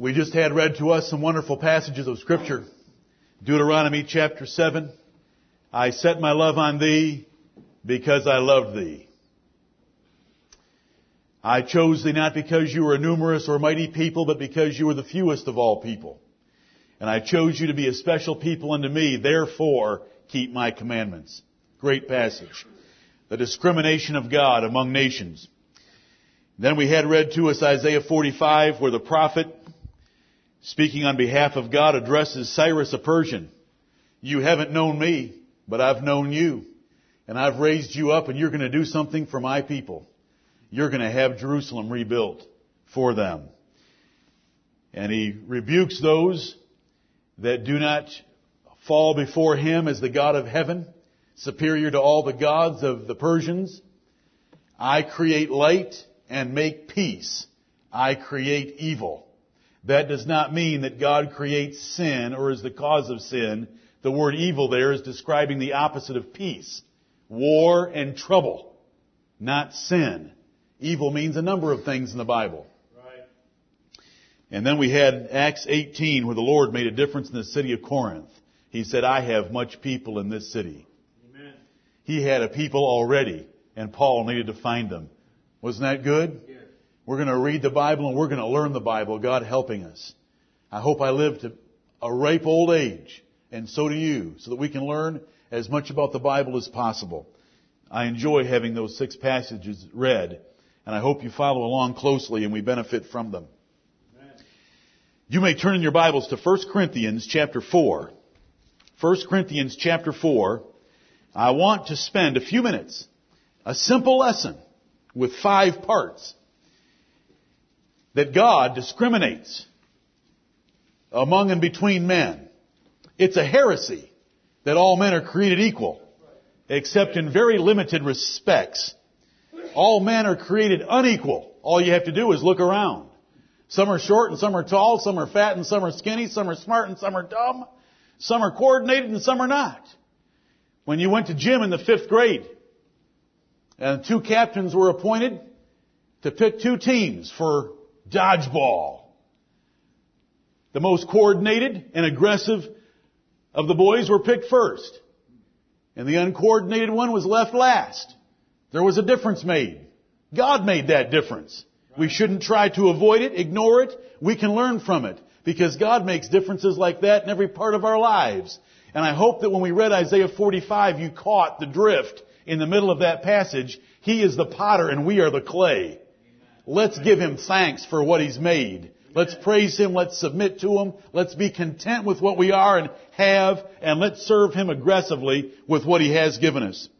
We just had read to us some wonderful passages of scripture. Deuteronomy chapter 7. I set my love on thee because I loved thee. I chose thee not because you were a numerous or mighty people, but because you were the fewest of all people. And I chose you to be a special people unto me, therefore keep my commandments. Great passage. The discrimination of God among nations. Then we had read to us Isaiah 45 where the prophet, speaking on behalf of God, addresses Cyrus of Persian. You haven't known me, but I've known you. And I've raised you up and you're going to do something for my people. You're going to have Jerusalem rebuilt for them. And he rebukes those that do not fall before him as the God of heaven, superior to all the gods of the Persians. I create light and make peace. I create evil. That does not mean that God creates sin or is the cause of sin. The word evil there is describing the opposite of peace. War and trouble, not sin. Evil means a number of things in the Bible. Right. And then we had Acts 18 where the Lord made a difference in the city of Corinth. He said, I have much people in this city. Amen. He had a people already and Paul needed to find them. Wasn't that good? We're going to read the Bible and we're going to learn the Bible, God helping us. I hope I live to a ripe old age, and so do you, so that we can learn as much about the Bible as possible. I enjoy having those six passages read, and I hope you follow along closely and we benefit from them. Amen. You may turn in your Bibles to 1 Corinthians chapter 4. 1 Corinthians chapter 4. I want to spend a few minutes, a simple lesson with five parts that God discriminates among and between men. It's a heresy that all men are created equal, except in very limited respects. All men are created unequal. All you have to do is look around. Some are short and some are tall, some are fat and some are skinny, some are smart and some are dumb, some are coordinated and some are not. When you went to gym in the fifth grade, and two captains were appointed to pick two teams for dodgeball. The most coordinated and aggressive of the boys were picked first. And the uncoordinated one was left last. There was a difference made. God made that difference. We shouldn't try to avoid it, ignore it. We can learn from it. Because God makes differences like that in every part of our lives. And I hope that when we read Isaiah 45, you caught the drift in the middle of that passage. He is the potter and we are the clay. Let's give him thanks for what he's made. Let's praise him. Let's submit to him. Let's be content with what we are and have, and let's serve him aggressively with what he has given us.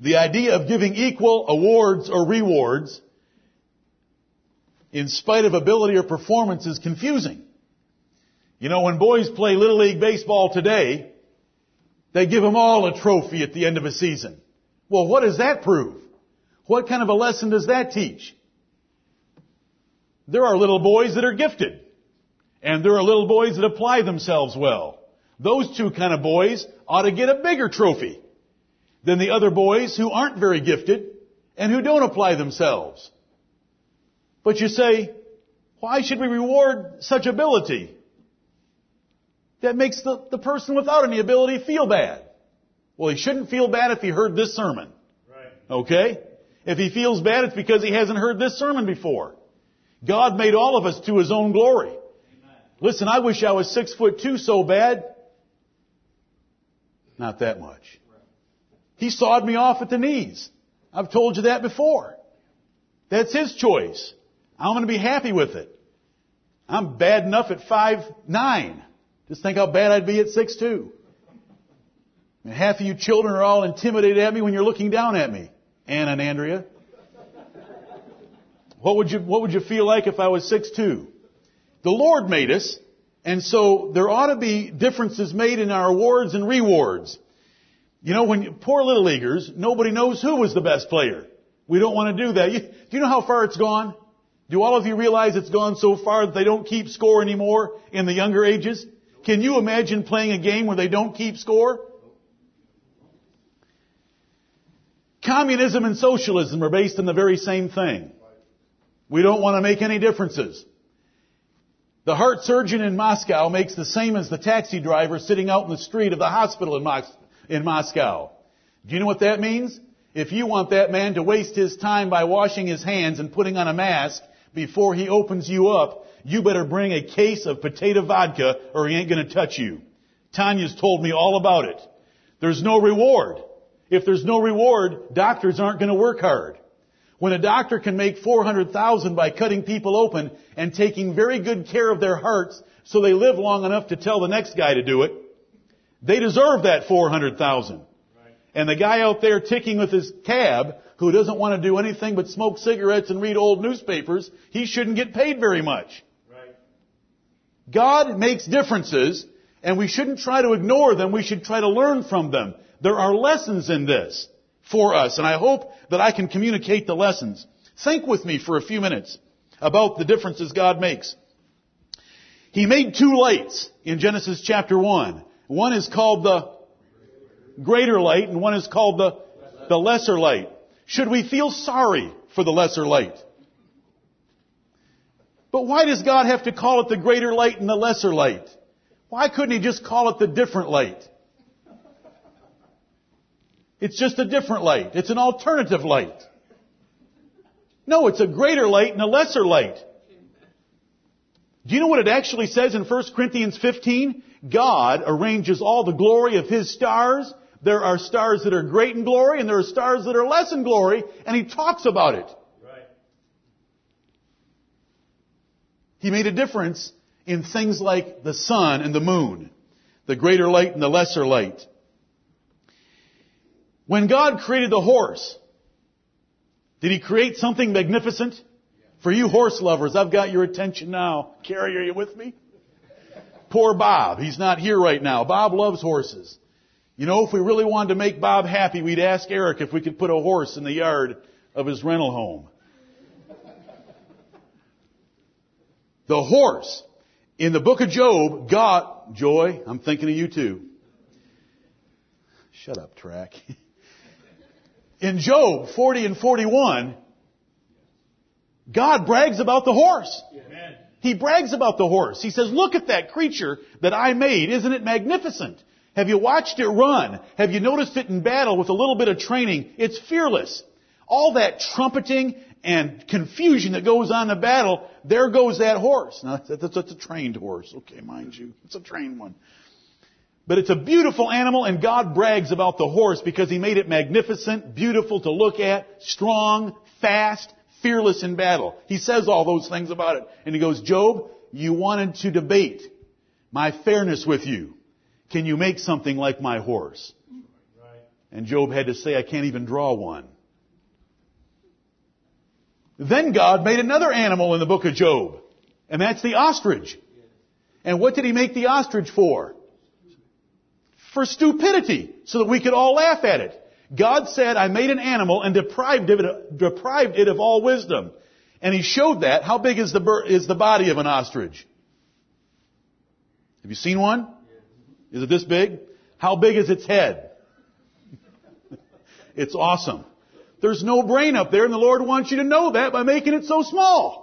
The idea of giving equal awards or rewards in spite of ability or performance is confusing. You know, when boys play Little League Baseball today, they give them all a trophy at the end of a season. Well, what does that prove? What kind of a lesson does that teach? There are little boys that are gifted. And there are little boys that apply themselves well. Those two kind of boys ought to get a bigger trophy than the other boys who aren't very gifted and who don't apply themselves. But you say, why should we reward such ability? That makes the, the person without any ability feel bad. Well, he shouldn't feel bad if he heard this sermon. Right. Okay? If he feels bad, it's because he hasn't heard this sermon before. God made all of us to his own glory. Amen. Listen, I wish I was six foot two so bad. Not that much. He sawed me off at the knees. I've told you that before. That's his choice. I'm going to be happy with it. I'm bad enough at five nine. Just think how bad I'd be at six two. And half of you children are all intimidated at me when you're looking down at me. Anna and Andrea. What would you, what would you feel like if I was six two? The Lord made us, and so there ought to be differences made in our awards and rewards. You know, when you, poor little leaguers, nobody knows who was the best player. We don't want to do that. You, do you know how far it's gone? Do all of you realize it's gone so far that they don't keep score anymore in the younger ages? Can you imagine playing a game where they don't keep score? Communism and socialism are based on the very same thing. We don't want to make any differences. The heart surgeon in Moscow makes the same as the taxi driver sitting out in the street of the hospital in, Mos- in Moscow. Do you know what that means? If you want that man to waste his time by washing his hands and putting on a mask before he opens you up, you better bring a case of potato vodka or he ain't gonna touch you. Tanya's told me all about it. There's no reward. If there's no reward, doctors aren't gonna work hard. When a doctor can make 400,000 by cutting people open and taking very good care of their hearts so they live long enough to tell the next guy to do it, they deserve that 400,000. And the guy out there ticking with his cab who doesn't want to do anything but smoke cigarettes and read old newspapers, he shouldn't get paid very much. Right. God makes differences and we shouldn't try to ignore them. We should try to learn from them. There are lessons in this for us and I hope that I can communicate the lessons. Think with me for a few minutes about the differences God makes. He made two lights in Genesis chapter 1. One is called the greater light and one is called the, the lesser light. Should we feel sorry for the lesser light? But why does God have to call it the greater light and the lesser light? Why couldn't He just call it the different light? It's just a different light. It's an alternative light. No, it's a greater light and a lesser light. Do you know what it actually says in 1 Corinthians 15? God arranges all the glory of His stars. There are stars that are great in glory and there are stars that are less in glory, and He talks about it. Right. He made a difference in things like the sun and the moon, the greater light and the lesser light. When God created the horse, did He create something magnificent? For you horse lovers, I've got your attention now. Carrie, are you with me? Poor Bob. He's not here right now. Bob loves horses. You know, if we really wanted to make Bob happy, we'd ask Eric if we could put a horse in the yard of his rental home. The horse. In the book of Job, God, Joy, I'm thinking of you too. Shut up, track. In Job 40 and 41, God brags about the horse. Amen. He brags about the horse. He says, look at that creature that I made. Isn't it magnificent? Have you watched it run? Have you noticed it in battle with a little bit of training? It's fearless. All that trumpeting and confusion that goes on in the battle, there goes that horse. Now, that's, that's a trained horse. Okay, mind you. It's a trained one. But it's a beautiful animal and God brags about the horse because he made it magnificent, beautiful to look at, strong, fast, fearless in battle. He says all those things about it. And he goes, Job, you wanted to debate my fairness with you. Can you make something like my horse? And Job had to say, I can't even draw one. Then God made another animal in the book of Job. And that's the ostrich. And what did he make the ostrich for? For stupidity. So that we could all laugh at it. God said, I made an animal and deprived it, deprived it of all wisdom. And he showed that. How big is the, is the body of an ostrich? Have you seen one? Is it this big? How big is its head? it's awesome. There's no brain up there and the Lord wants you to know that by making it so small.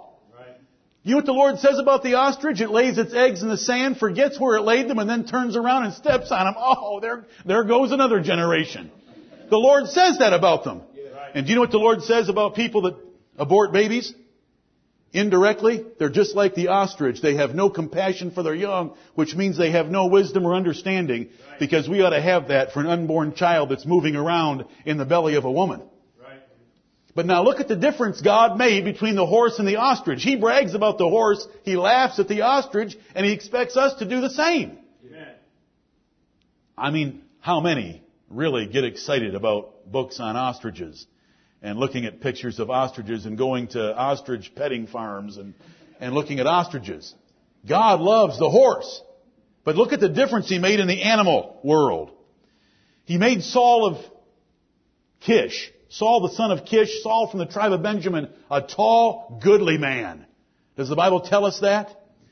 You know what the Lord says about the ostrich? It lays its eggs in the sand, forgets where it laid them, and then turns around and steps on them. Oh, there, there goes another generation. The Lord says that about them. And do you know what the Lord says about people that abort babies? Indirectly, they're just like the ostrich. They have no compassion for their young, which means they have no wisdom or understanding, because we ought to have that for an unborn child that's moving around in the belly of a woman. But now look at the difference God made between the horse and the ostrich. He brags about the horse, he laughs at the ostrich, and he expects us to do the same. Amen. I mean, how many really get excited about books on ostriches and looking at pictures of ostriches and going to ostrich petting farms and, and looking at ostriches? God loves the horse. But look at the difference he made in the animal world. He made Saul of Kish, Saul the son of Kish, Saul from the tribe of Benjamin, a tall, goodly man. Does the Bible tell us that?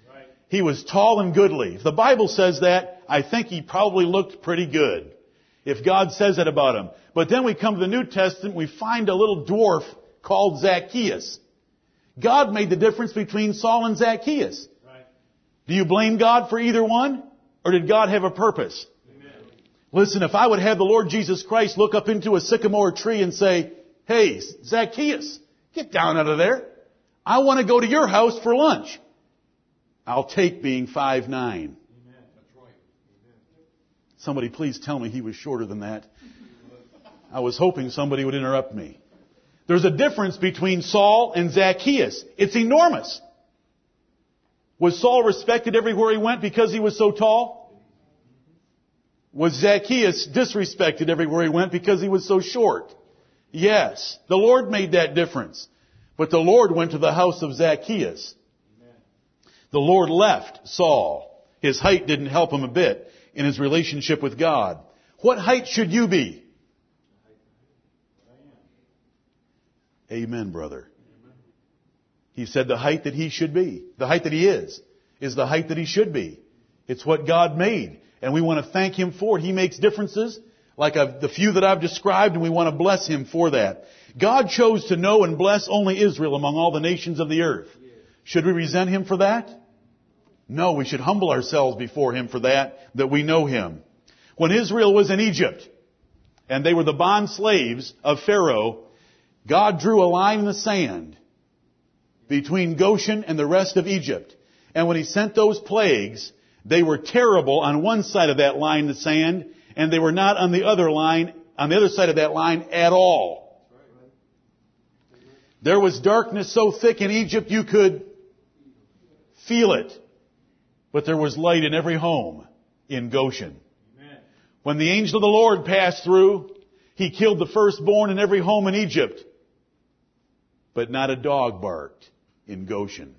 Right. He was tall and goodly. If the Bible says that, I think he probably looked pretty good. If God says that about him. But then we come to the New Testament, we find a little dwarf called Zacchaeus. God made the difference between Saul and Zacchaeus. Right. Do you blame God for either one? Or did God have a purpose? Listen, if I would have the Lord Jesus Christ look up into a sycamore tree and say, Hey, Zacchaeus, get down out of there. I want to go to your house for lunch. I'll take being five nine. Somebody please tell me he was shorter than that. I was hoping somebody would interrupt me. There's a difference between Saul and Zacchaeus. It's enormous. Was Saul respected everywhere he went because he was so tall? Was Zacchaeus disrespected everywhere he went because he was so short? Yes. The Lord made that difference. But the Lord went to the house of Zacchaeus. The Lord left Saul. His height didn't help him a bit in his relationship with God. What height should you be? Amen, brother. He said the height that he should be, the height that he is, is the height that he should be. It's what God made. And we want to thank him for it. He makes differences like the few that I've described and we want to bless him for that. God chose to know and bless only Israel among all the nations of the earth. Should we resent him for that? No, we should humble ourselves before him for that, that we know him. When Israel was in Egypt, and they were the bond slaves of Pharaoh, God drew a line in the sand between Goshen and the rest of Egypt. And when he sent those plagues, they were terrible on one side of that line in the sand, and they were not on the other line, on the other side of that line at all. There was darkness so thick in Egypt you could feel it. But there was light in every home in Goshen. When the angel of the Lord passed through, he killed the firstborn in every home in Egypt but not a dog barked in Goshen.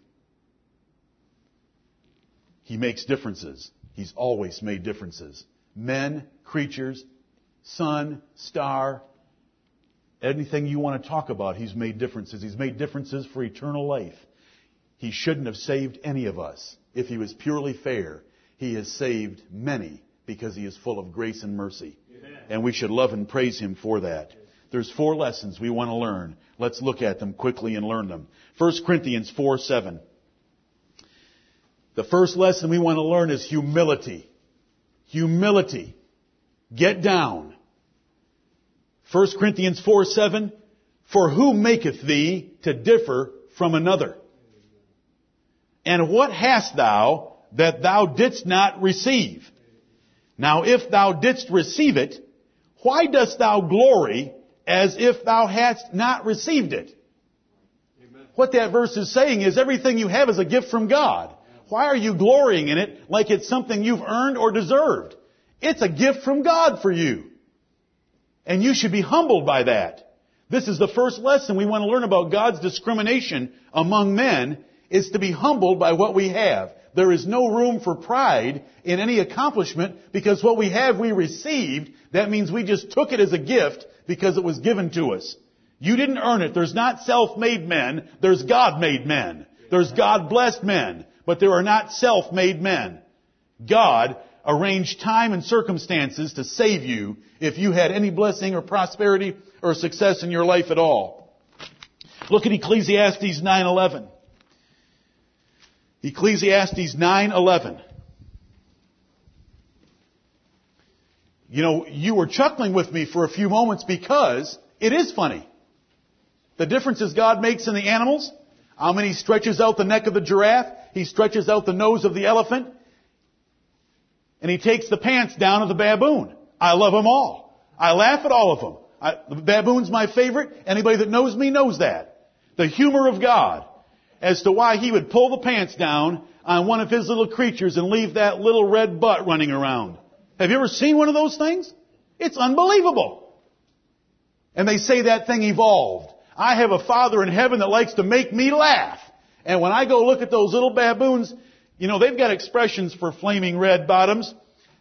He makes differences. He's always made differences. Men, creatures, sun, star, anything you want to talk about, He's made differences. He's made differences for eternal life. He shouldn't have saved any of us. If He was purely fair, He has saved many because He is full of grace and mercy. Amen. And we should love and praise Him for that. There's four lessons we want to learn. Let's look at them quickly and learn them. 1 Corinthians 4, 7. The first lesson we want to learn is humility. Humility. Get down. 1 Corinthians 4, 7. For who maketh thee to differ from another? And what hast thou that thou didst not receive? Now if thou didst receive it, why dost thou glory as if thou hadst not received it. Amen. What that verse is saying is everything you have is a gift from God. Why are you glorying in it like it's something you've earned or deserved? It's a gift from God for you. And you should be humbled by that. This is the first lesson we want to learn about God's discrimination among men is to be humbled by what we have. There is no room for pride in any accomplishment because what we have we received. That means we just took it as a gift because it was given to us. You didn't earn it. There's not self-made men. There's God-made men. There's God-blessed men. But there are not self-made men. God arranged time and circumstances to save you if you had any blessing or prosperity or success in your life at all. Look at Ecclesiastes 9:11. Ecclesiastes 9:11. You know, you were chuckling with me for a few moments because it is funny. The differences God makes in the animals. How many stretches out the neck of the giraffe? He stretches out the nose of the elephant. And he takes the pants down of the baboon. I love them all. I laugh at all of them. I, the baboon's my favorite. Anybody that knows me knows that. The humor of God as to why he would pull the pants down on one of his little creatures and leave that little red butt running around. Have you ever seen one of those things? It's unbelievable. And they say that thing evolved. I have a father in heaven that likes to make me laugh. And when I go look at those little baboons, you know, they've got expressions for flaming red bottoms,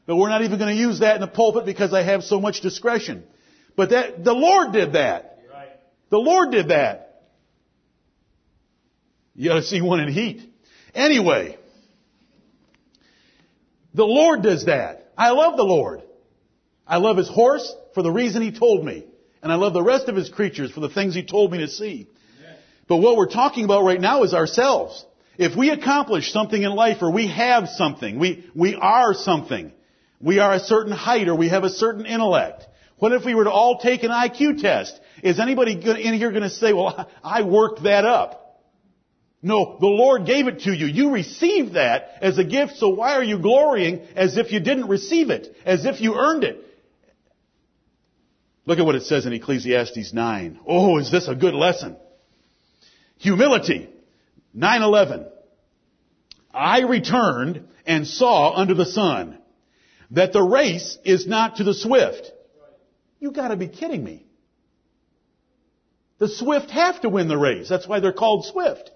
but we're not even going to use that in the pulpit because I have so much discretion. But that, the Lord did that. Right. The Lord did that. You ought to see one in heat. Anyway, the Lord does that. I love the Lord. I love his horse for the reason he told me. And I love the rest of his creatures for the things he told me to see. But what we're talking about right now is ourselves. If we accomplish something in life or we have something, we, we are something, we are a certain height or we have a certain intellect. What if we were to all take an IQ test? Is anybody in here going to say, well, I worked that up? No, the Lord gave it to you. You received that as a gift, so why are you glorying as if you didn't receive it? As if you earned it? Look at what it says in Ecclesiastes 9. Oh, is this a good lesson? Humility. 9-11. I returned and saw under the sun that the race is not to the swift. You gotta be kidding me. The swift have to win the race. That's why they're called swift.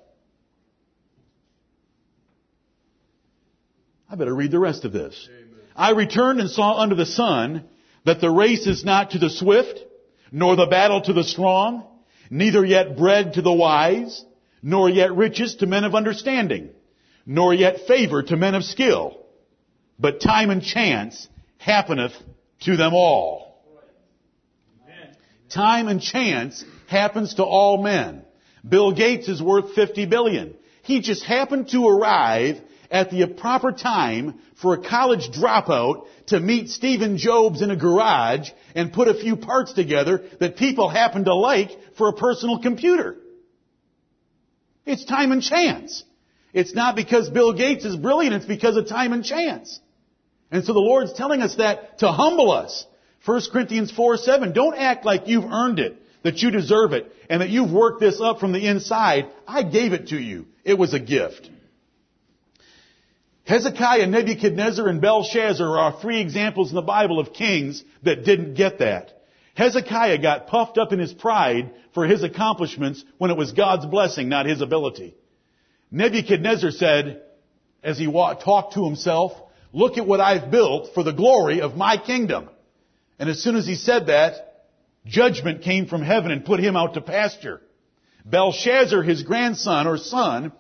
I better read the rest of this. Amen. I returned and saw under the sun that the race is not to the swift, nor the battle to the strong, neither yet bread to the wise, nor yet riches to men of understanding, nor yet favor to men of skill, but time and chance happeneth to them all. Time and chance happens to all men. Bill Gates is worth 50 billion. He just happened to arrive at the proper time for a college dropout to meet Stephen Jobs in a garage and put a few parts together that people happen to like for a personal computer. It's time and chance. It's not because Bill Gates is brilliant, it's because of time and chance. And so the Lord's telling us that to humble us. 1 Corinthians 4, 7. Don't act like you've earned it, that you deserve it, and that you've worked this up from the inside. I gave it to you. It was a gift. Hezekiah, Nebuchadnezzar, and Belshazzar are three examples in the Bible of kings that didn't get that. Hezekiah got puffed up in his pride for his accomplishments when it was God's blessing, not his ability. Nebuchadnezzar said, as he talked to himself, look at what I've built for the glory of my kingdom. And as soon as he said that, judgment came from heaven and put him out to pasture. Belshazzar, his grandson or son,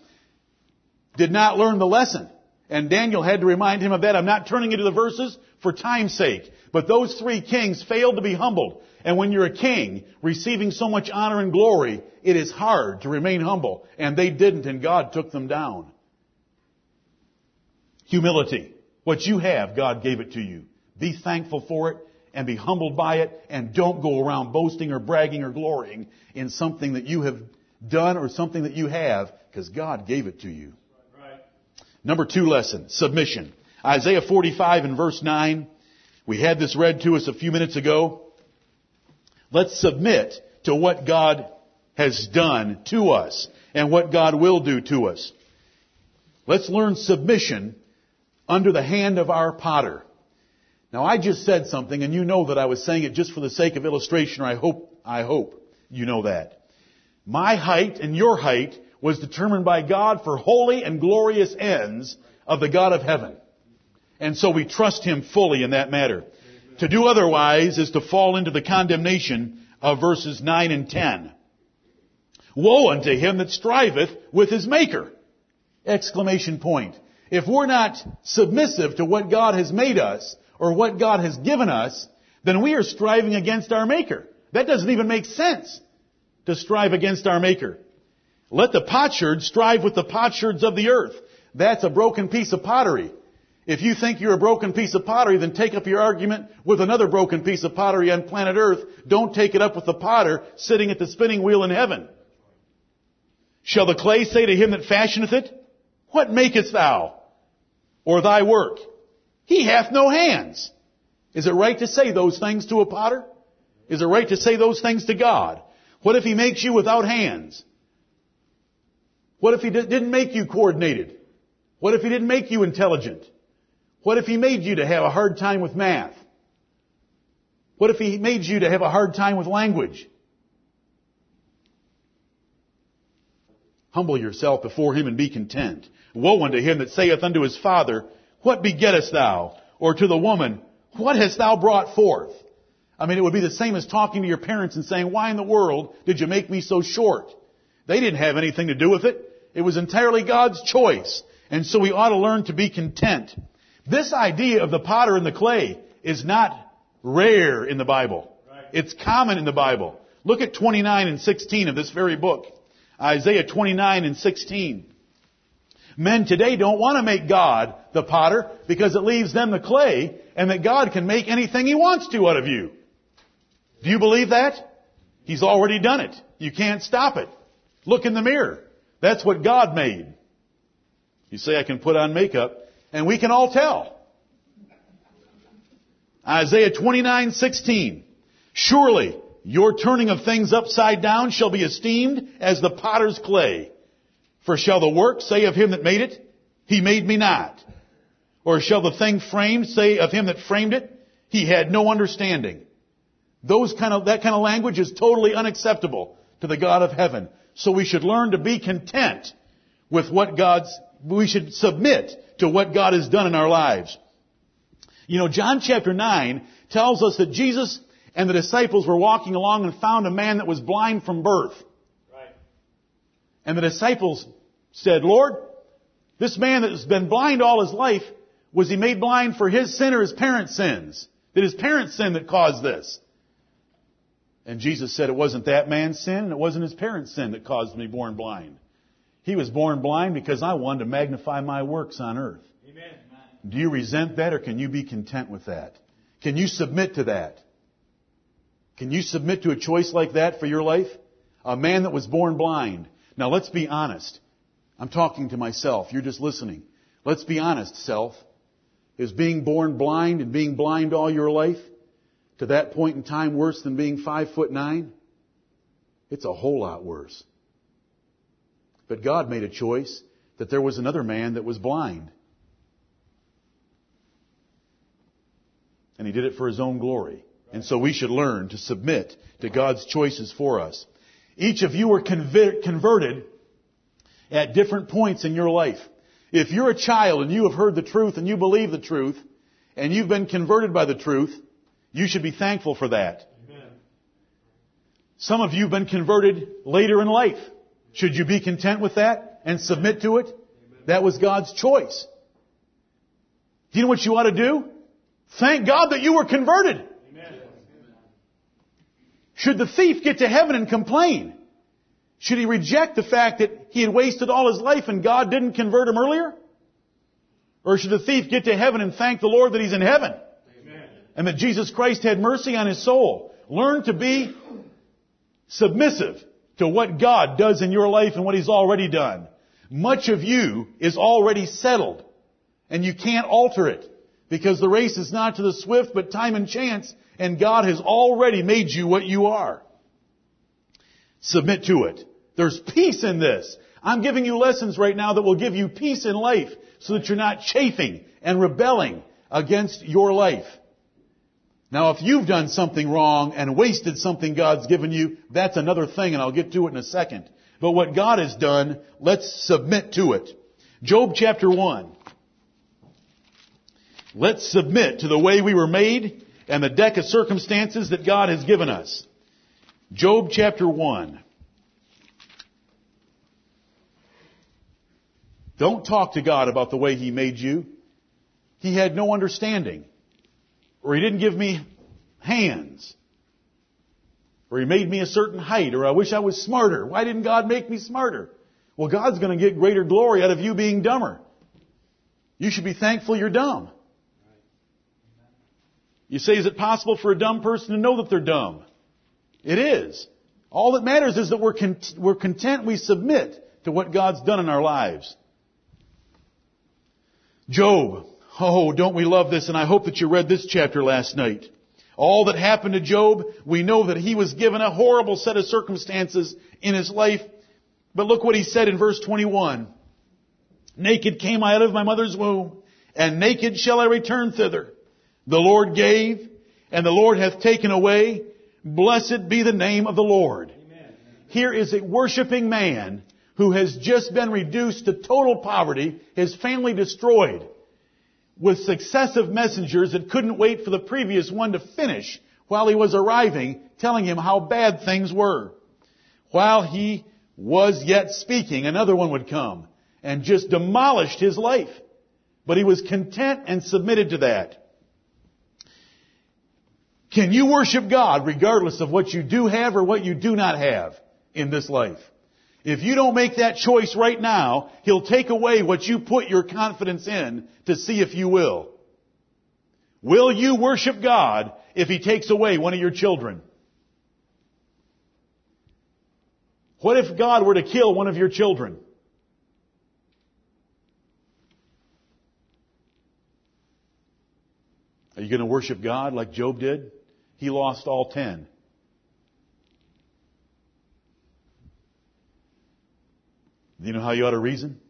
did not learn the lesson. And Daniel had to remind him of that. I'm not turning into the verses for time's sake. But those three kings failed to be humbled. And when you're a king, receiving so much honor and glory, it is hard to remain humble. And they didn't, and God took them down. Humility. What you have, God gave it to you. Be thankful for it and be humbled by it and don't go around boasting or bragging or glorying in something that you have done or something that you have because God gave it to you. Number two lesson, submission. Isaiah 45 and verse 9. We had this read to us a few minutes ago. Let's submit to what God has done to us and what God will do to us. Let's learn submission under the hand of our potter. Now I just said something and you know that I was saying it just for the sake of illustration or I hope, I hope you know that. My height and your height was determined by God for holy and glorious ends of the God of heaven. And so we trust Him fully in that matter. To do otherwise is to fall into the condemnation of verses 9 and 10. Woe unto him that striveth with his maker! Exclamation point. If we're not submissive to what God has made us, or what God has given us, then we are striving against our maker. That doesn't even make sense to strive against our maker. Let the potsherds strive with the potsherds of the earth. That's a broken piece of pottery. If you think you're a broken piece of pottery, then take up your argument with another broken piece of pottery on planet earth. Don't take it up with the potter sitting at the spinning wheel in heaven. Shall the clay say to him that fashioneth it, What makest thou? Or thy work? He hath no hands. Is it right to say those things to a potter? Is it right to say those things to God? What if he makes you without hands? What if he didn't make you coordinated? What if he didn't make you intelligent? What if he made you to have a hard time with math? What if he made you to have a hard time with language? Humble yourself before him and be content. Woe unto him that saith unto his father, What begettest thou? Or to the woman, What hast thou brought forth? I mean, it would be the same as talking to your parents and saying, Why in the world did you make me so short? They didn't have anything to do with it. It was entirely God's choice. And so we ought to learn to be content. This idea of the potter and the clay is not rare in the Bible. It's common in the Bible. Look at 29 and 16 of this very book. Isaiah 29 and 16. Men today don't want to make God the potter because it leaves them the clay and that God can make anything He wants to out of you. Do you believe that? He's already done it. You can't stop it. Look in the mirror. That's what God made. You say I can put on makeup and we can all tell. Isaiah 29:16. Surely your turning of things upside down shall be esteemed as the potter's clay. For shall the work say of him that made it, he made me not? Or shall the thing framed say of him that framed it, he had no understanding? Those kind of, that kind of language is totally unacceptable to the God of heaven. So we should learn to be content with what God's, we should submit to what God has done in our lives. You know, John chapter 9 tells us that Jesus and the disciples were walking along and found a man that was blind from birth. Right. And the disciples said, Lord, this man that has been blind all his life, was he made blind for his sin or his parents' sins? Did his parents sin that caused this? And Jesus said it wasn't that man's sin and it wasn't his parents' sin that caused me born blind. He was born blind because I wanted to magnify my works on earth. Amen. Do you resent that or can you be content with that? Can you submit to that? Can you submit to a choice like that for your life? A man that was born blind. Now let's be honest. I'm talking to myself. You're just listening. Let's be honest, self. Is being born blind and being blind all your life to that point in time worse than being five foot nine? It's a whole lot worse. But God made a choice that there was another man that was blind. And he did it for his own glory. And so we should learn to submit to God's choices for us. Each of you are converted at different points in your life. If you're a child and you have heard the truth and you believe the truth and you've been converted by the truth, you should be thankful for that. Amen. Some of you have been converted later in life. Should you be content with that and submit to it? Amen. That was God's choice. Do you know what you ought to do? Thank God that you were converted. Should the thief get to heaven and complain? Should he reject the fact that he had wasted all his life and God didn't convert him earlier? Or should the thief get to heaven and thank the Lord that he's in heaven? And that Jesus Christ had mercy on his soul? Learn to be submissive to what God does in your life and what he's already done. Much of you is already settled and you can't alter it because the race is not to the swift but time and chance and God has already made you what you are. Submit to it. There's peace in this. I'm giving you lessons right now that will give you peace in life so that you're not chafing and rebelling against your life. Now if you've done something wrong and wasted something God's given you, that's another thing and I'll get to it in a second. But what God has done, let's submit to it. Job chapter 1. Let's submit to the way we were made and the deck of circumstances that God has given us. Job chapter 1. Don't talk to God about the way He made you. He had no understanding. Or He didn't give me hands. Or He made me a certain height. Or I wish I was smarter. Why didn't God make me smarter? Well, God's going to get greater glory out of you being dumber. You should be thankful you're dumb. You say, is it possible for a dumb person to know that they're dumb? It is. All that matters is that we're, we're content, we submit to what God's done in our lives. Job. Oh, don't we love this? And I hope that you read this chapter last night. All that happened to Job, we know that he was given a horrible set of circumstances in his life. But look what he said in verse 21. Naked came I out of my mother's womb, and naked shall I return thither. The Lord gave, and the Lord hath taken away. Blessed be the name of the Lord. Amen. Here is a worshiping man who has just been reduced to total poverty, his family destroyed, with successive messengers that couldn't wait for the previous one to finish while he was arriving, telling him how bad things were. While he was yet speaking, another one would come and just demolished his life. But he was content and submitted to that. Can you worship God regardless of what you do have or what you do not have in this life? If you don't make that choice right now, He'll take away what you put your confidence in to see if you will. Will you worship God if He takes away one of your children? What if God were to kill one of your children? Are you going to worship God like Job did? He lost all ten. You know how you ought to reason?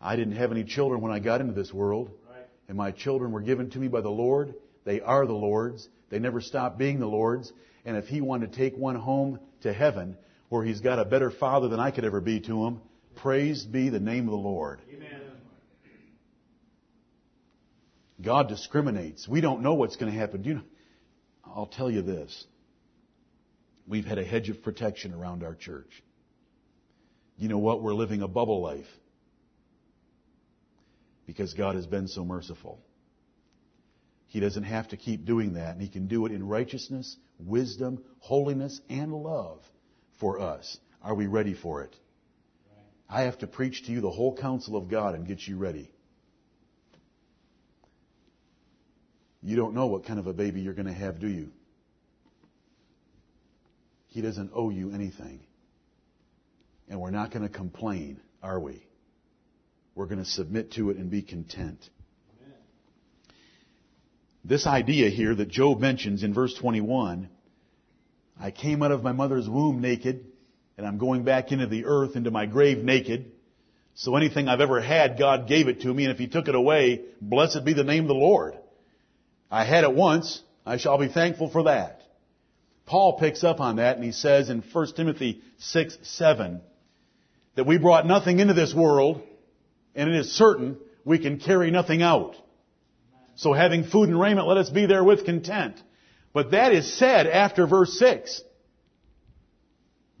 I didn't have any children when I got into this world, right. and my children were given to me by the Lord. They are the Lord's. They never stop being the Lord's. And if He wanted to take one home to heaven, where He's got a better father than I could ever be to him, praise be the name of the Lord. Amen. God discriminates. We don't know what's going to happen. Do you know? I'll tell you this. We've had a hedge of protection around our church you know what? We're living a bubble life because God has been so merciful. He doesn't have to keep doing that, and He can do it in righteousness, wisdom, holiness, and love for us. Are we ready for it? I have to preach to you the whole counsel of God and get you ready. You don't know what kind of a baby you're going to have, do you? He doesn't owe you anything. And we're not going to complain, are we? We're going to submit to it and be content. This idea here that Job mentions in verse 21, I came out of my mother's womb naked, and I'm going back into the earth, into my grave naked. So anything I've ever had, God gave it to me, and if He took it away, blessed be the name of the Lord. I had it once, I shall be thankful for that. Paul picks up on that and he says in 1 Timothy 6, 7, that we brought nothing into this world, and it is certain we can carry nothing out. So having food and raiment, let us be there with content. But that is said after verse 6.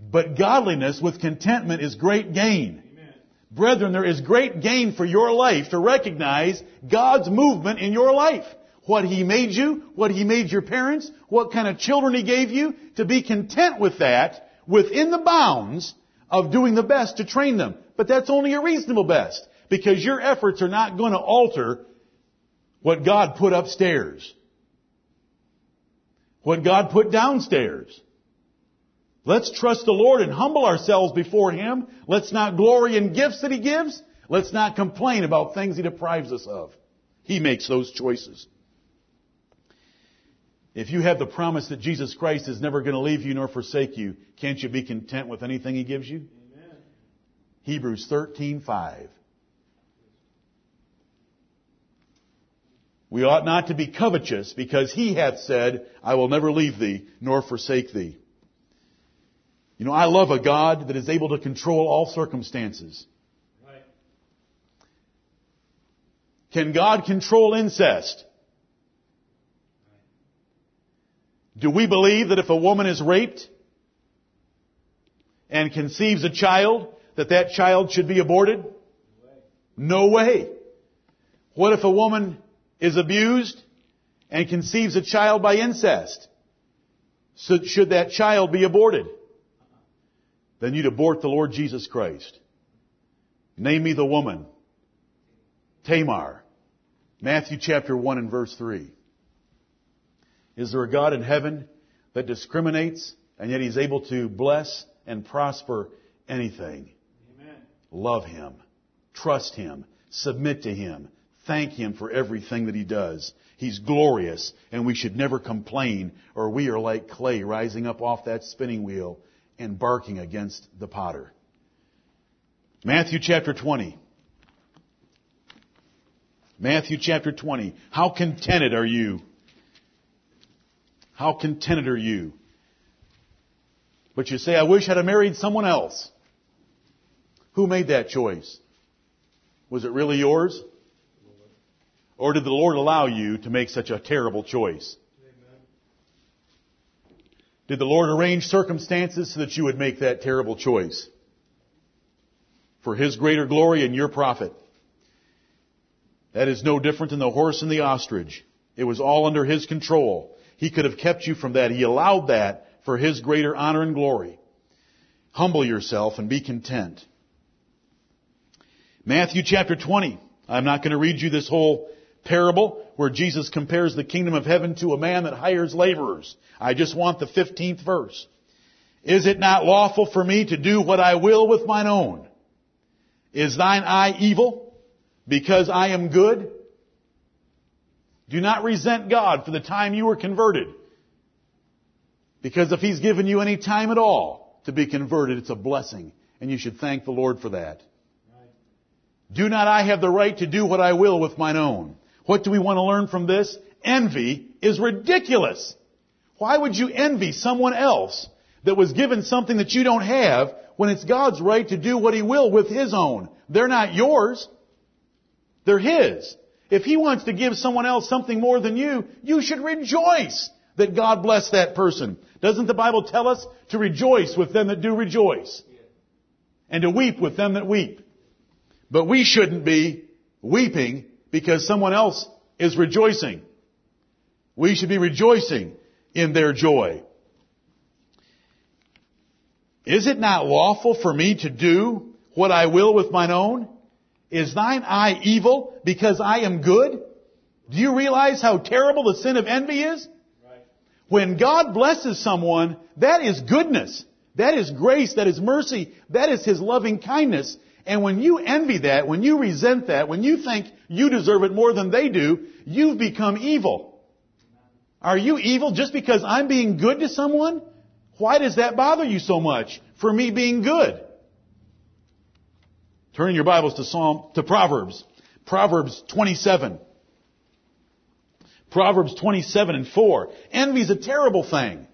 But godliness with contentment is great gain. Amen. Brethren, there is great gain for your life to recognize God's movement in your life. What He made you, what He made your parents, what kind of children He gave you, to be content with that within the bounds of doing the best to train them. But that's only a reasonable best because your efforts are not going to alter what God put upstairs. What God put downstairs. Let's trust the Lord and humble ourselves before Him. Let's not glory in gifts that He gives. Let's not complain about things He deprives us of. He makes those choices. If you have the promise that Jesus Christ is never going to leave you nor forsake you, can't you be content with anything He gives you? Amen. Hebrews 13:5. We ought not to be covetous because He hath said, I will never leave thee nor forsake thee. You know, I love a God that is able to control all circumstances. Right. Can God control incest? Do we believe that if a woman is raped and conceives a child, that that child should be aborted? No way. What if a woman is abused and conceives a child by incest? So should that child be aborted? Then you'd abort the Lord Jesus Christ. Name me the woman. Tamar. Matthew chapter 1 and verse 3. Is there a God in heaven that discriminates and yet He's able to bless and prosper anything? Amen. Love Him. Trust Him. Submit to Him. Thank Him for everything that He does. He's glorious and we should never complain or we are like clay rising up off that spinning wheel and barking against the potter. Matthew chapter 20. Matthew chapter 20. How contented are you how contented are you? But you say, I wish I'd have married someone else. Who made that choice? Was it really yours? Or did the Lord allow you to make such a terrible choice? Did the Lord arrange circumstances so that you would make that terrible choice? For His greater glory and your profit. That is no different than the horse and the ostrich. It was all under His control. He could have kept you from that. He allowed that for His greater honor and glory. Humble yourself and be content. Matthew chapter 20. I'm not going to read you this whole parable where Jesus compares the kingdom of heaven to a man that hires laborers. I just want the 15th verse. Is it not lawful for me to do what I will with mine own? Is thine eye evil because I am good? Do not resent God for the time you were converted. Because if He's given you any time at all to be converted, it's a blessing. And you should thank the Lord for that. Do not I have the right to do what I will with mine own? What do we want to learn from this? Envy is ridiculous. Why would you envy someone else that was given something that you don't have when it's God's right to do what He will with His own? They're not yours. They're His. If He wants to give someone else something more than you, you should rejoice that God bless that person. Doesn't the Bible tell us to rejoice with them that do rejoice? And to weep with them that weep. But we shouldn't be weeping because someone else is rejoicing. We should be rejoicing in their joy. Is it not lawful for me to do what I will with mine own? Is thine eye evil because I am good? Do you realize how terrible the sin of envy is? Right. When God blesses someone, that is goodness. That is grace. That is mercy. That is His loving kindness. And when you envy that, when you resent that, when you think you deserve it more than they do, you've become evil. Are you evil just because I'm being good to someone? Why does that bother you so much for me being good? Turn your Bibles to Psalm, to Proverbs. Proverbs 27. Proverbs 27 and 4. Envy is a terrible thing.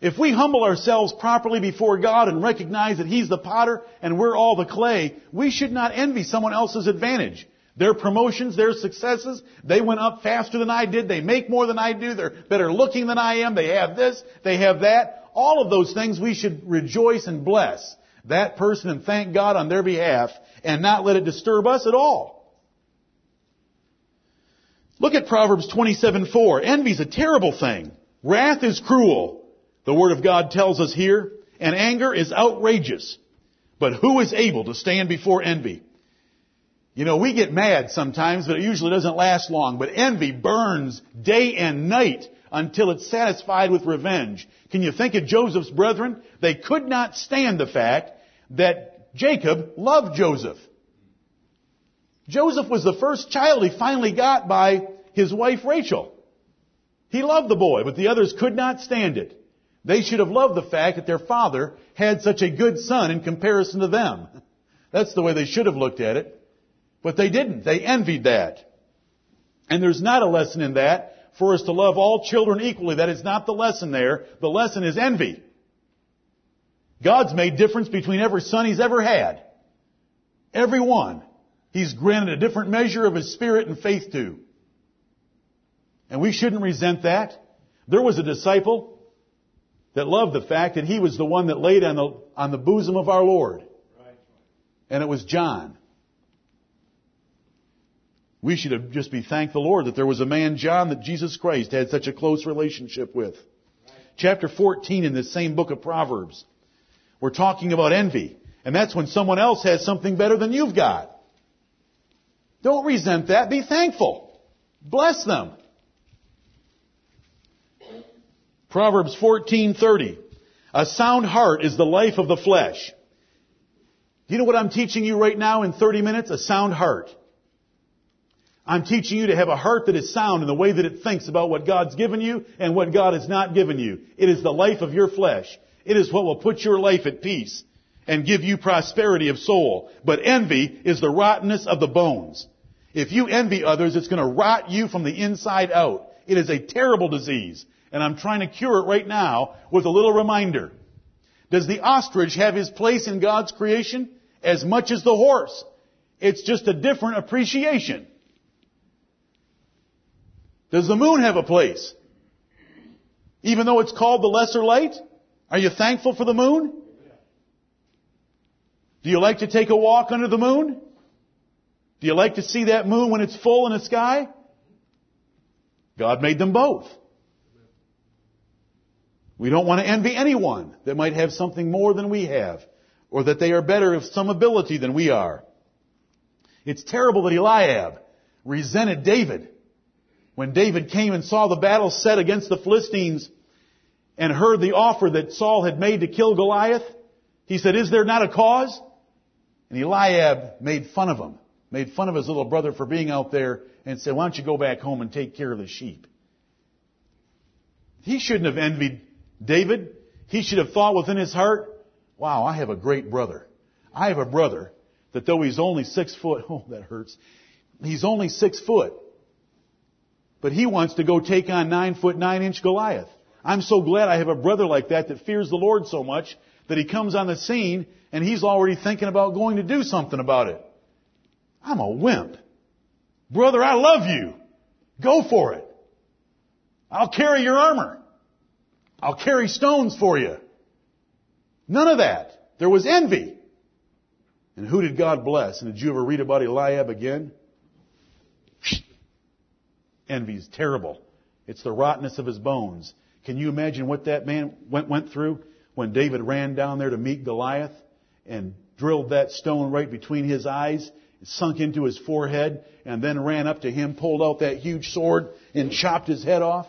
If we humble ourselves properly before God and recognize that He's the potter and we're all the clay, we should not envy someone else's advantage. Their promotions, their successes, they went up faster than I did, they make more than I do, they're better looking than I am, they have this, they have that. All of those things we should rejoice and bless that person and thank God on their behalf and not let it disturb us at all. Look at Proverbs 27:4. Envy is a terrible thing. Wrath is cruel. The Word of God tells us here, and anger is outrageous. But who is able to stand before envy? You know, we get mad sometimes, but it usually doesn't last long. But envy burns day and night until it's satisfied with revenge. Can you think of Joseph's brethren? They could not stand the fact that Jacob loved Joseph. Joseph was the first child he finally got by his wife Rachel. He loved the boy, but the others could not stand it. They should have loved the fact that their father had such a good son in comparison to them. That's the way they should have looked at it. But they didn't. They envied that. And there's not a lesson in that for us to love all children equally. That is not the lesson there. The lesson is envy. God's made difference between every son he's ever had. Every one. He's granted a different measure of his spirit and faith to. And we shouldn't resent that. There was a disciple that loved the fact that he was the one that laid on the, on the bosom of our Lord. And it was John. We should just be thank the Lord that there was a man, John, that Jesus Christ had such a close relationship with. Chapter 14 in this same book of Proverbs. We're talking about envy. And that's when someone else has something better than you've got. Don't resent that. Be thankful. Bless them. Proverbs 14:30. A sound heart is the life of the flesh. Do you know what I'm teaching you right now in 30 minutes? A sound heart. I'm teaching you to have a heart that is sound in the way that it thinks about what God's given you and what God has not given you. It is the life of your flesh. It is what will put your life at peace and give you prosperity of soul. But envy is the rottenness of the bones. If you envy others, it's going to rot you from the inside out. It is a terrible disease. And I'm trying to cure it right now with a little reminder. Does the ostrich have his place in God's creation? As much as the horse. It's just a different appreciation. Does the moon have a place? Even though it's called the lesser light? Are you thankful for the moon? Do you like to take a walk under the moon? Do you like to see that moon when it's full in the sky? God made them both. We don't want to envy anyone that might have something more than we have, or that they are better of some ability than we are. It's terrible that Eliab resented David. When David came and saw the battle set against the Philistines and heard the offer that Saul had made to kill Goliath, he said, is there not a cause? And Eliab made fun of him, made fun of his little brother for being out there and said, why don't you go back home and take care of the sheep? He shouldn't have envied David. He should have thought within his heart, wow, I have a great brother. I have a brother that though he's only six foot, oh, that hurts. He's only six foot. But he wants to go take on nine foot nine inch Goliath. I'm so glad I have a brother like that that fears the Lord so much that he comes on the scene and he's already thinking about going to do something about it. I'm a wimp. Brother, I love you. Go for it. I'll carry your armor. I'll carry stones for you. None of that. There was envy. And who did God bless? And did you ever read about Eliab again? Envy is terrible. It's the rottenness of his bones. Can you imagine what that man went, went through when David ran down there to meet Goliath and drilled that stone right between his eyes, sunk into his forehead, and then ran up to him, pulled out that huge sword, and chopped his head off?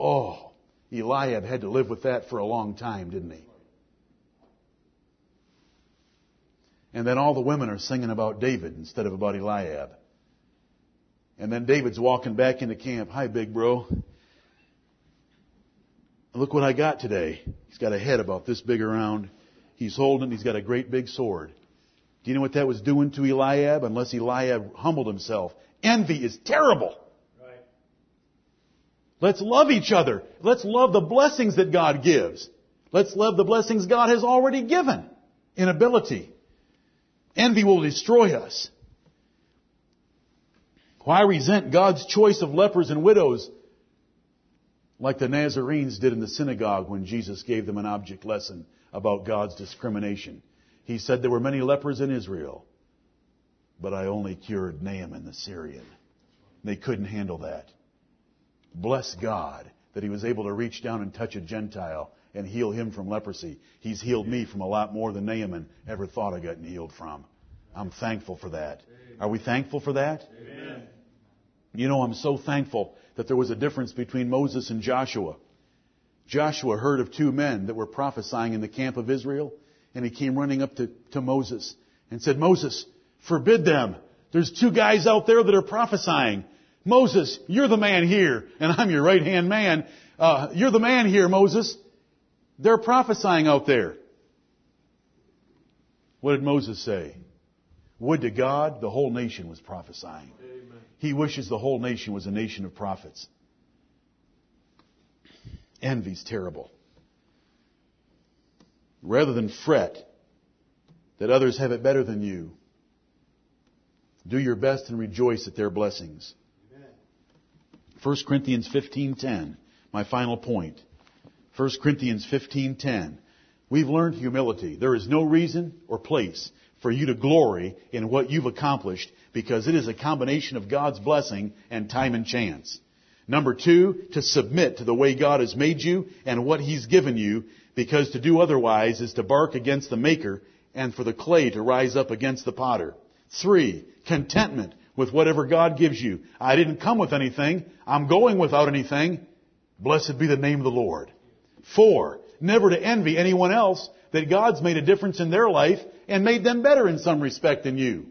Oh, Eliab had to live with that for a long time, didn't he? And then all the women are singing about David instead of about Eliab. And then David's walking back into camp. Hi, big bro. Look what I got today. He's got a head about this big around. He's holding, he's got a great big sword. Do you know what that was doing to Eliab? Unless Eliab humbled himself. Envy is terrible. Right. Let's love each other. Let's love the blessings that God gives. Let's love the blessings God has already given in ability. Envy will destroy us. Why resent God's choice of lepers and widows like the Nazarenes did in the synagogue when Jesus gave them an object lesson about God's discrimination? He said there were many lepers in Israel, but I only cured Naaman the Syrian. They couldn't handle that. Bless God that he was able to reach down and touch a Gentile and heal him from leprosy. He's healed me from a lot more than Naaman ever thought of getting healed from. I'm thankful for that. Are we thankful for that? Amen. You know, I'm so thankful that there was a difference between Moses and Joshua. Joshua heard of two men that were prophesying in the camp of Israel, and he came running up to, to Moses and said, Moses, forbid them. There's two guys out there that are prophesying. Moses, you're the man here, and I'm your right hand man. Uh, you're the man here, Moses. They're prophesying out there. What did Moses say? Would to God the whole nation was prophesying. He wishes the whole nation was a nation of prophets. Envy's terrible. Rather than fret that others have it better than you, do your best and rejoice at their blessings. Amen. 1 Corinthians 15:10, my final point. 1 Corinthians 15:10. We've learned humility. There is no reason or place for you to glory in what you've accomplished because it is a combination of God's blessing and time and chance. Number two, to submit to the way God has made you and what He's given you because to do otherwise is to bark against the maker and for the clay to rise up against the potter. Three, contentment with whatever God gives you. I didn't come with anything. I'm going without anything. Blessed be the name of the Lord. Four, never to envy anyone else that God's made a difference in their life and made them better in some respect than you.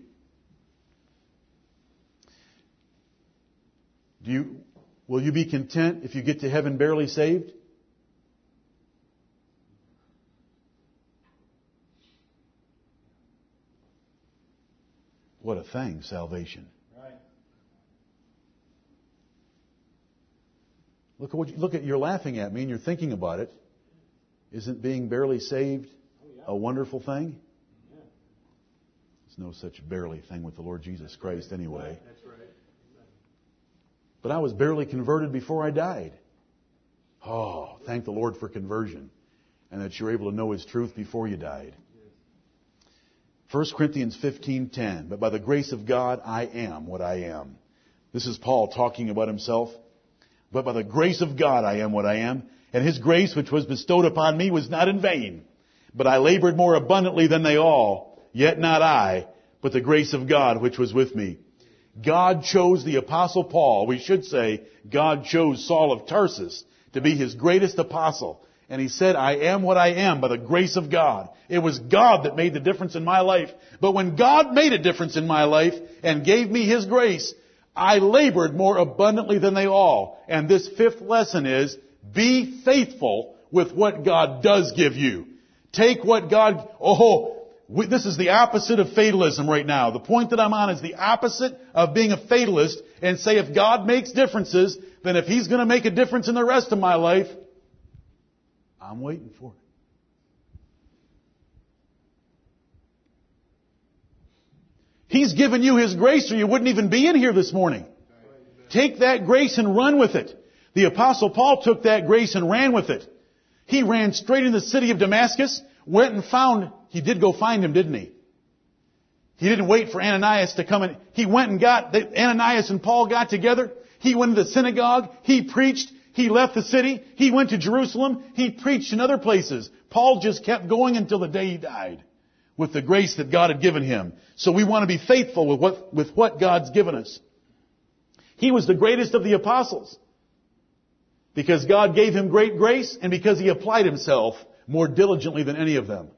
Do you, will you be content if you get to heaven barely saved? What a thing, salvation. Right. Look at what you, look at you're laughing at me and you're thinking about it. Isn't being barely saved oh, a wonderful thing? There's no such barely thing with the Lord Jesus Christ anyway. But I was barely converted before I died. Oh, thank the Lord for conversion and that you're able to know His truth before you died. 1 Corinthians 15:10 But by the grace of God I am what I am. This is Paul talking about himself. But by the grace of God I am what I am, And his grace which was bestowed upon me was not in vain. But I labored more abundantly than they all, yet not I, but the grace of God which was with me. God chose the apostle Paul, we should say, God chose Saul of Tarsus to be his greatest apostle. And he said, I am what I am by the grace of God. It was God that made the difference in my life. But when God made a difference in my life and gave me his grace, I labored more abundantly than they all. And this fifth lesson is, be faithful with what God does give you. Take what God, oh, we, this is the opposite of fatalism right now. The point that I'm on is the opposite of being a fatalist and say if God makes differences, then if He's going to make a difference in the rest of my life, I'm waiting for it. He's given you His grace or you wouldn't even be in here this morning. Take that grace and run with it. The apostle Paul took that grace and ran with it. He ran straight into the city of Damascus, went and found, he did go find him, didn't he? He didn't wait for Ananias to come in. He went and got, Ananias and Paul got together. He went to the synagogue. He preached. He left the city. He went to Jerusalem. He preached in other places. Paul just kept going until the day he died with the grace that God had given him. So we want to be faithful with what, with what God's given us. He was the greatest of the apostles because God gave him great grace and because he applied himself more diligently than any of them.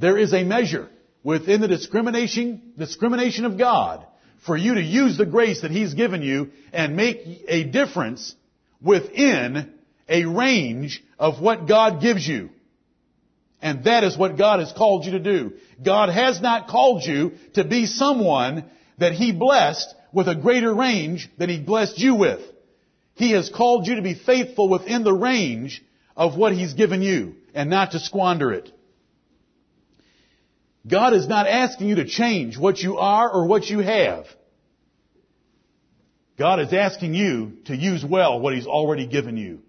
There is a measure within the discrimination, discrimination of God for you to use the grace that he's given you and make a difference within a range of what God gives you. And that is what God has called you to do. God has not called you to be someone that He blessed with a greater range than He blessed you with. He has called you to be faithful within the range of what He's given you and not to squander it. God is not asking you to change what you are or what you have. God is asking you to use well what He's already given you.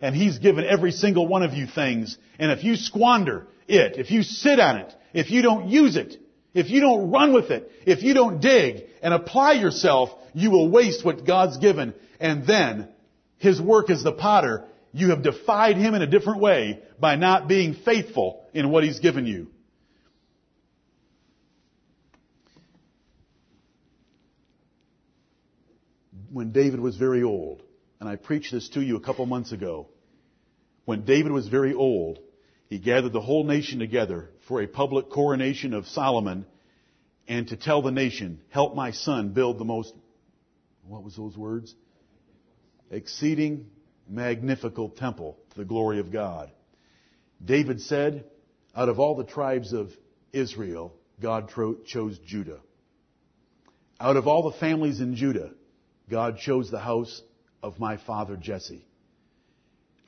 And He's given every single one of you things. And if you squander it, if you sit on it, if you don't use it, if you don't run with it, if you don't dig and apply yourself, you will waste what God's given. And then, His work as the potter, you have defied Him in a different way by not being faithful in what He's given you. When David was very old, and I preached this to you a couple months ago, when David was very old, he gathered the whole nation together for a public coronation of Solomon and to tell the nation, help my son build the most, what was those words? Exceeding magnificent temple to the glory of God. David said, out of all the tribes of Israel, God chose Judah. Out of all the families in Judah, God chose the house of my father Jesse.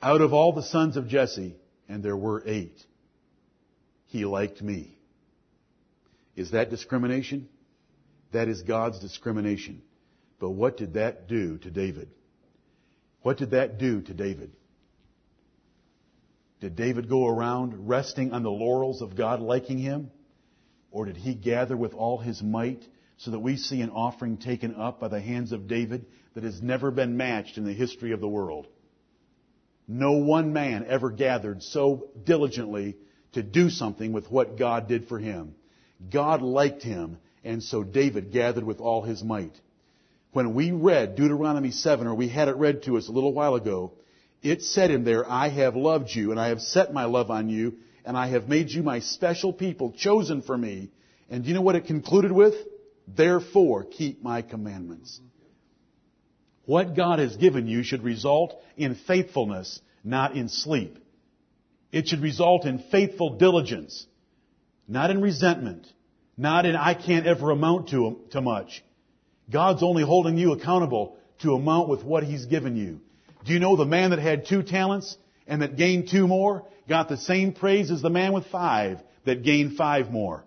Out of all the sons of Jesse, and there were eight, he liked me. Is that discrimination? That is God's discrimination. But what did that do to David? What did that do to David? Did David go around resting on the laurels of God liking him? Or did he gather with all his might so that we see an offering taken up by the hands of David that has never been matched in the history of the world? No one man ever gathered so diligently to do something with what God did for him. God liked him, and so David gathered with all his might. When we read Deuteronomy 7, or we had it read to us a little while ago, it said in there, I have loved you, and I have set my love on you, and I have made you my special people, chosen for me. And do you know what it concluded with? Therefore, keep my commandments. What God has given you should result in faithfulness, not in sleep. It should result in faithful diligence, not in resentment, not in I can't ever amount to, to much. God's only holding you accountable to amount with what He's given you. Do you know the man that had two talents and that gained two more got the same praise as the man with five that gained five more?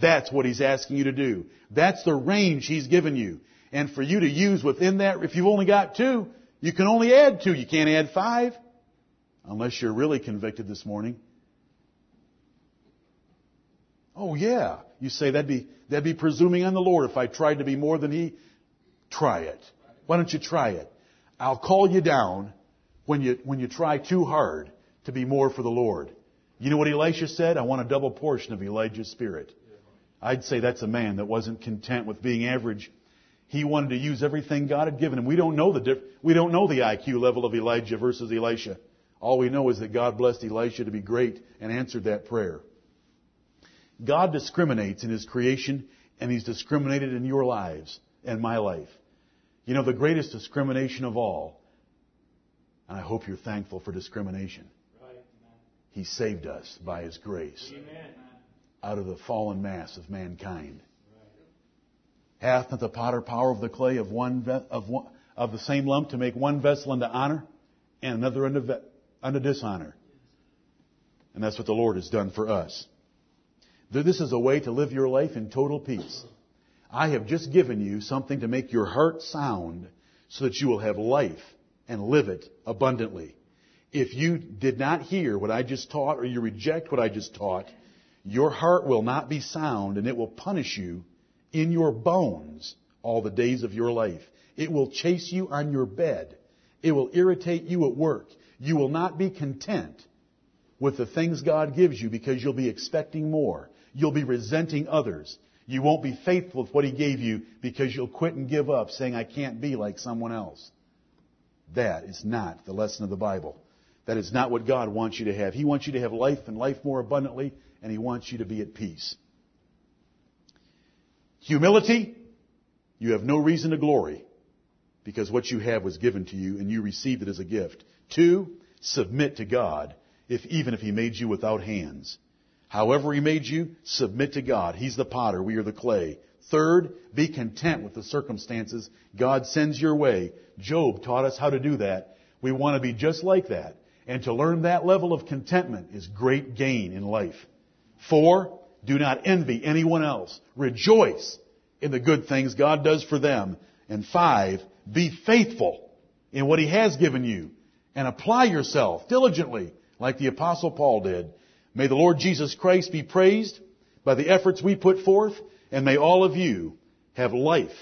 That's what He's asking you to do. That's the range He's given you and for you to use within that, if you've only got two, you can only add two. You can't add five. Unless you're really convicted this morning. Oh yeah. You say that'd be, that'd be presuming on the Lord if I tried to be more than He. Try it. Why don't you try it? I'll call you down when you, when you try too hard to be more for the Lord. You know what Elisha said? I want a double portion of Elijah's spirit. I'd say that's a man that wasn't content with being average. He wanted to use everything God had given him. We don't know the diff- we don't know the IQ level of Elijah versus Elisha. All we know is that God blessed Elisha to be great and answered that prayer. God discriminates in His creation and He's discriminated in your lives and my life. You know, the greatest discrimination of all, and I hope you're thankful for discrimination. He saved us by His grace Amen. Out of the fallen mass of mankind. Hath not the potter power of the clay of one, of one of the same lump to make one vessel unto honor and another unto, unto dishonor? And that's what the Lord has done for us. This is a way to live your life in total peace. I have just given you something to make your heart sound so that you will have life and live it abundantly. If you did not hear what I just taught or you reject what I just taught, your heart will not be sound and it will punish you in your bones all the days of your life. It will chase you on your bed. It will irritate you at work. You will not be content with the things God gives you because you'll be expecting more. You'll be resenting others. You won't be faithful with what He gave you because you'll quit and give up saying, I can't be like someone else. That is not the lesson of the Bible. That is not what God wants you to have. He wants you to have life and life more abundantly, and He wants you to be at peace. Humility, you have no reason to glory because what you have was given to you and you received it as a gift. Two, submit to God, if even if He made you without hands. However He made you, submit to God. He's the potter, we are the clay. Third, be content with the circumstances God sends your way. Job taught us how to do that. We want to be just like that. And to learn that level of contentment is great gain in life. Four, do not envy anyone else. Rejoice in the good things God does for them. And five, be faithful in what He has given you and apply yourself diligently like the apostle Paul did. May the Lord Jesus Christ be praised by the efforts we put forth and may all of you have life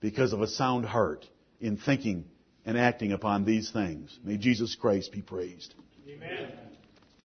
because of a sound heart in thinking and acting upon these things. May Jesus Christ be praised. Amen.